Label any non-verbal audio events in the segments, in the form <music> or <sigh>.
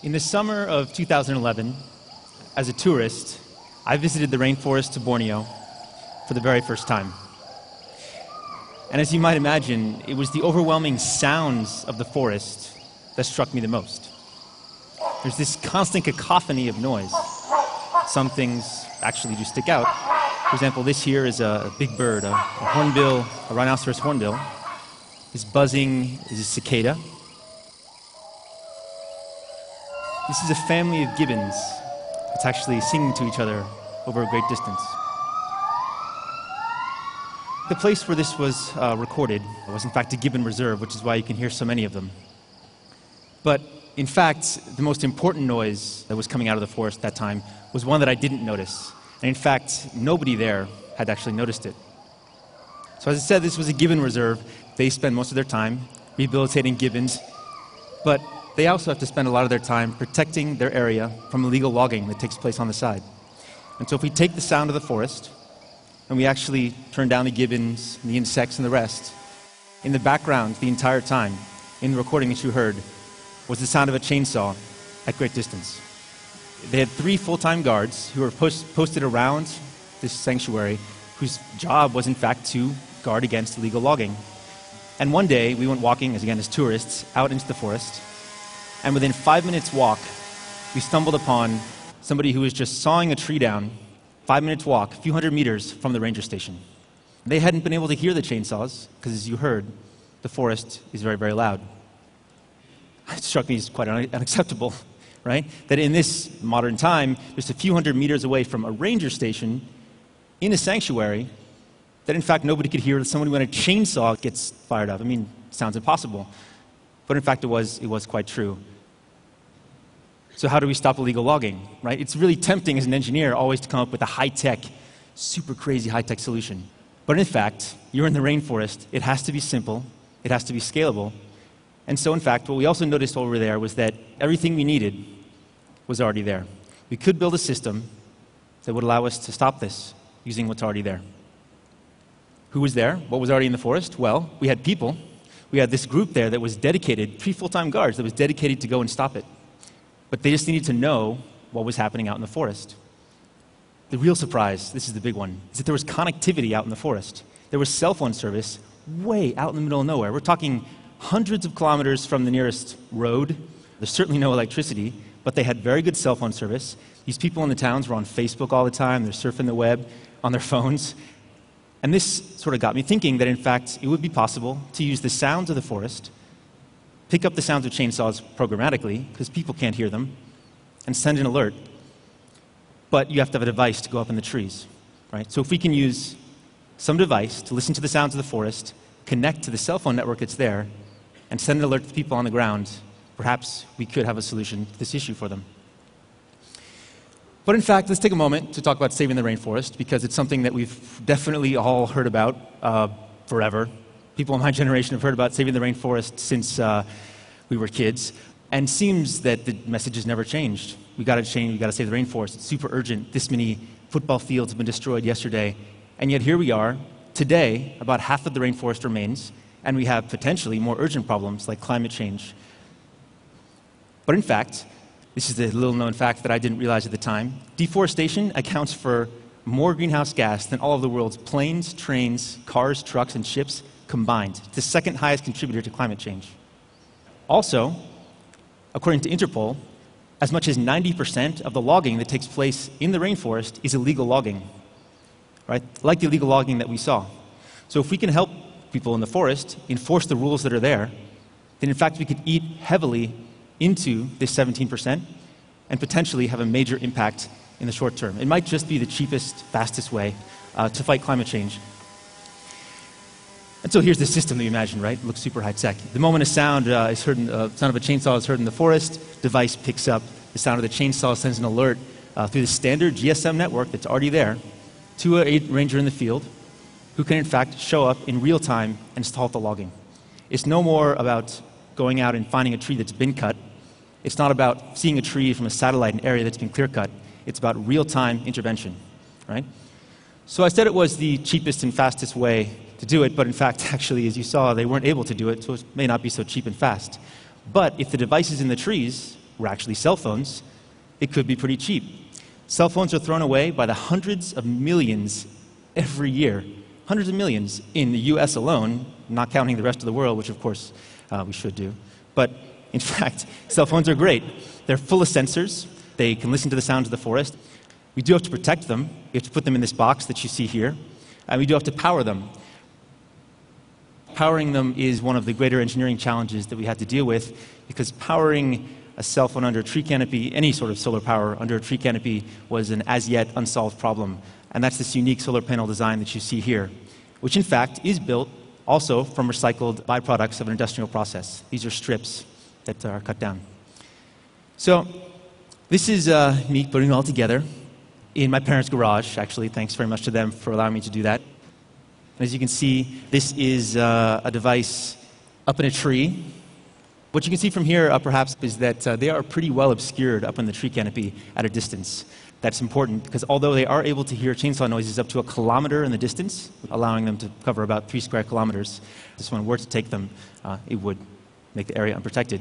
In the summer of 2011, as a tourist, I visited the rainforest of Borneo for the very first time. And as you might imagine, it was the overwhelming sounds of the forest that struck me the most. There's this constant cacophony of noise. Some things actually do stick out. For example, this here is a big bird, a, a hornbill, a rhinoceros hornbill. This buzzing is a cicada. This is a family of gibbons that's actually singing to each other over a great distance. The place where this was uh, recorded was, in fact, a gibbon reserve, which is why you can hear so many of them. But in fact, the most important noise that was coming out of the forest that time was one that I didn't notice. And in fact, nobody there had actually noticed it. So, as I said, this was a gibbon reserve. They spend most of their time rehabilitating gibbons, but they also have to spend a lot of their time protecting their area from illegal logging that takes place on the side. And so, if we take the sound of the forest and we actually turn down the gibbons the insects and the rest, in the background the entire time, in the recording that you heard, was the sound of a chainsaw at great distance. They had three full time guards who were post- posted around this sanctuary, whose job was, in fact, to guard against illegal logging. And one day, we went walking, as again as tourists, out into the forest, and within five minutes' walk, we stumbled upon somebody who was just sawing a tree down, five minutes' walk, a few hundred meters from the ranger station. They hadn't been able to hear the chainsaws, because as you heard, the forest is very, very loud. It struck me as quite un- unacceptable, <laughs> right? That in this modern time, just a few hundred meters away from a ranger station, in a sanctuary, that in fact nobody could hear that somebody when a chainsaw gets fired up. I mean, sounds impossible. But in fact, it was, it was quite true. So, how do we stop illegal logging, right? It's really tempting as an engineer always to come up with a high tech, super crazy high tech solution. But in fact, you're in the rainforest. It has to be simple, it has to be scalable. And so, in fact, what we also noticed over there was that everything we needed was already there. We could build a system that would allow us to stop this using what's already there. Who was there? What was already in the forest? Well, we had people we had this group there that was dedicated, three full time guards, that was dedicated to go and stop it. But they just needed to know what was happening out in the forest. The real surprise, this is the big one, is that there was connectivity out in the forest. There was cell phone service way out in the middle of nowhere. We're talking hundreds of kilometers from the nearest road. There's certainly no electricity, but they had very good cell phone service. These people in the towns were on Facebook all the time, they're surfing the web on their <laughs> phones. And this sort of got me thinking that, in fact, it would be possible to use the sounds of the forest, pick up the sounds of chainsaws programmatically, because people can't hear them, and send an alert. But you have to have a device to go up in the trees, right? So if we can use some device to listen to the sounds of the forest, connect to the cell phone network that's there, and send an alert to people on the ground, perhaps we could have a solution to this issue for them. But in fact, let's take a moment to talk about saving the rainforest because it's something that we've definitely all heard about uh, forever. People in my <laughs> generation have heard about saving the rainforest since uh, we were kids, and seems that the message has never changed. We got to change. We got to save the rainforest. It's super urgent. This many football fields have been destroyed yesterday, and yet here we are today. About half of the rainforest remains, and we have potentially more urgent problems like climate change. But in fact, this is a little known fact that I didn't realize at the time. Deforestation accounts for more greenhouse gas than all of the world's planes, trains, cars, trucks, and ships combined. It's the second highest contributor to climate change. Also, according to Interpol, as much as 90% of the logging that takes place in the rainforest is illegal logging, right? Like the illegal logging that we saw. So if we can help people in the forest enforce the rules that are there, then in fact we could eat heavily into this 17% and potentially have a major impact in the short term. It might just be the cheapest, fastest way uh, to fight climate change. And so here's the system that you imagine, right? It looks super high tech. The moment a sound uh, is heard, in, uh, sound of a chainsaw is heard in the forest, device picks up the sound of the chainsaw, sends an alert uh, through the standard GSM network that's already there to a ranger in the field, who can in fact show up in real time and halt the logging. It's no more about going out and finding a tree that's been cut it's not about seeing a tree from a satellite, an area that's been clear cut. It's about real time intervention, right? So I said it was the cheapest and fastest way to do it, but in fact, <laughs> actually, as you saw, they weren't able to do it, so it may not be so cheap and fast. But if the devices in the trees were actually cell phones, it could be pretty cheap. Cell phones are thrown away by the hundreds of millions every year. Hundreds of millions in the US alone, not counting the rest of the world, which of course uh, we should do. But in <laughs> fact, cell phones are great. They're full of sensors, they can listen to the sounds of the forest. We do have to protect them. We have to put them in this box that you see here. And we do have to power them. Powering them is one of the greater engineering challenges that we had to deal with because powering a cell phone under a tree canopy, any sort of solar power under a tree canopy, was an as yet unsolved problem. And that's this unique solar panel design that you see here, which in fact is built also from recycled byproducts of an industrial process. These are strips that are cut down. So, this is uh, me putting it all together in my parents' garage, actually. Thanks very much to them for allowing me to do that. And as you can see, this is uh, a device up in a tree. What you can see from here, uh, perhaps, is that uh, they are pretty well obscured up in the tree canopy at a distance. That's important because although they are able to hear chainsaw noises up to a kilometer in the distance, allowing them to cover about three square kilometers, if this one were to take them, uh, it would make the area unprotected.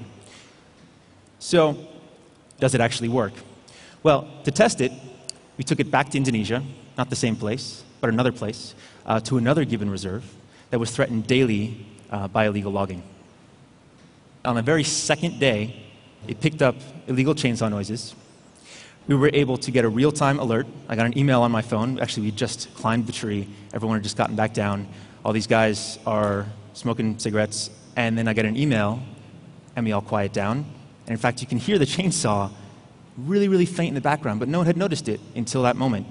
So, does it actually work? Well, to test it, we took it back to Indonesia, not the same place, but another place, uh, to another gibbon reserve that was threatened daily uh, by illegal logging. On the very second day, it picked up illegal chainsaw noises. We were able to get a real time alert. I got an email on my phone. Actually, we just climbed the tree. Everyone had just gotten back down. All these guys are smoking cigarettes. And then I get an email, and we all quiet down. And in fact, you can hear the chainsaw really, really faint in the background, but no one had noticed it until that moment.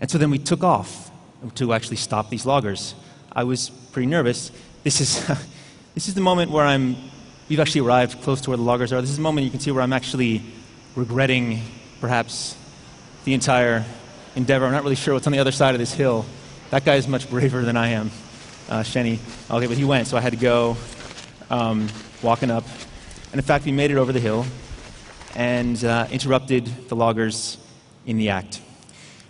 And so then we took off to actually stop these loggers. I was pretty nervous. This is, <laughs> this is the moment where I'm, we've actually arrived close to where the loggers are. This is the moment you can see where I'm actually regretting perhaps the entire endeavor. I'm not really sure what's on the other side of this hill. That guy is much braver than I am, uh, Shenny. Okay, but he went, so I had to go um, walking up. And in fact, we made it over the hill and uh, interrupted the loggers in the act.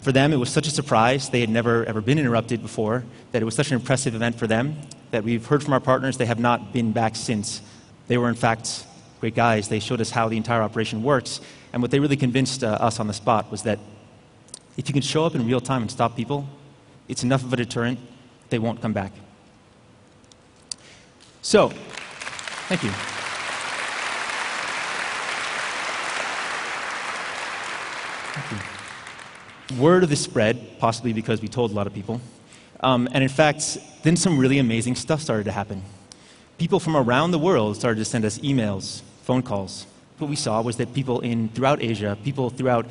For them, it was such a surprise. They had never ever been interrupted before, that it was such an impressive event for them that we've heard from our partners they have not been back since. They were, in fact, great guys. They showed us how the entire operation works. And what they really convinced uh, us on the spot was that if you can show up in real time and stop people, it's enough of a deterrent, they won't come back. So, thank you. Word of this spread, possibly because we told a lot of people. Um, and in fact, then some really amazing stuff started to happen. People from around the world started to send us emails, phone calls. What we saw was that people in throughout Asia, people throughout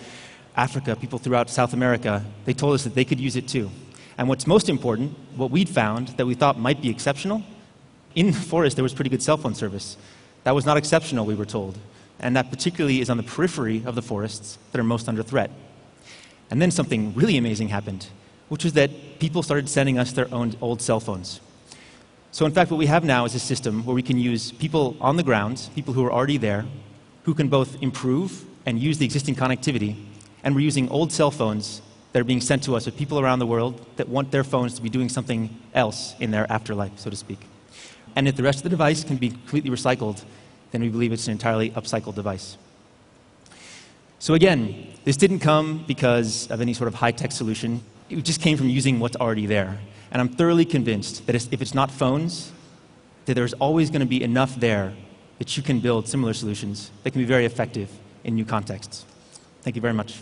Africa, people throughout South America, they told us that they could use it too. And what's most important, what we'd found that we thought might be exceptional, in the forest there was pretty good cell phone service. That was not exceptional, we were told. And that particularly is on the periphery of the forests that are most under threat. And then something really amazing happened, which was that people started sending us their own old cell phones. So, in fact, what we have now is a system where we can use people on the ground, people who are already there, who can both improve and use the existing connectivity. And we're using old cell phones that are being sent to us with people around the world that want their phones to be doing something else in their afterlife, so to speak. And if the rest of the device can be completely recycled, then we believe it's an entirely upcycled device. So again, this didn't come because of any sort of high-tech solution. It just came from using what's already there. And I'm thoroughly convinced that if it's not phones, that there's always going to be enough there that you can build similar solutions that can be very effective in new contexts. Thank you very much.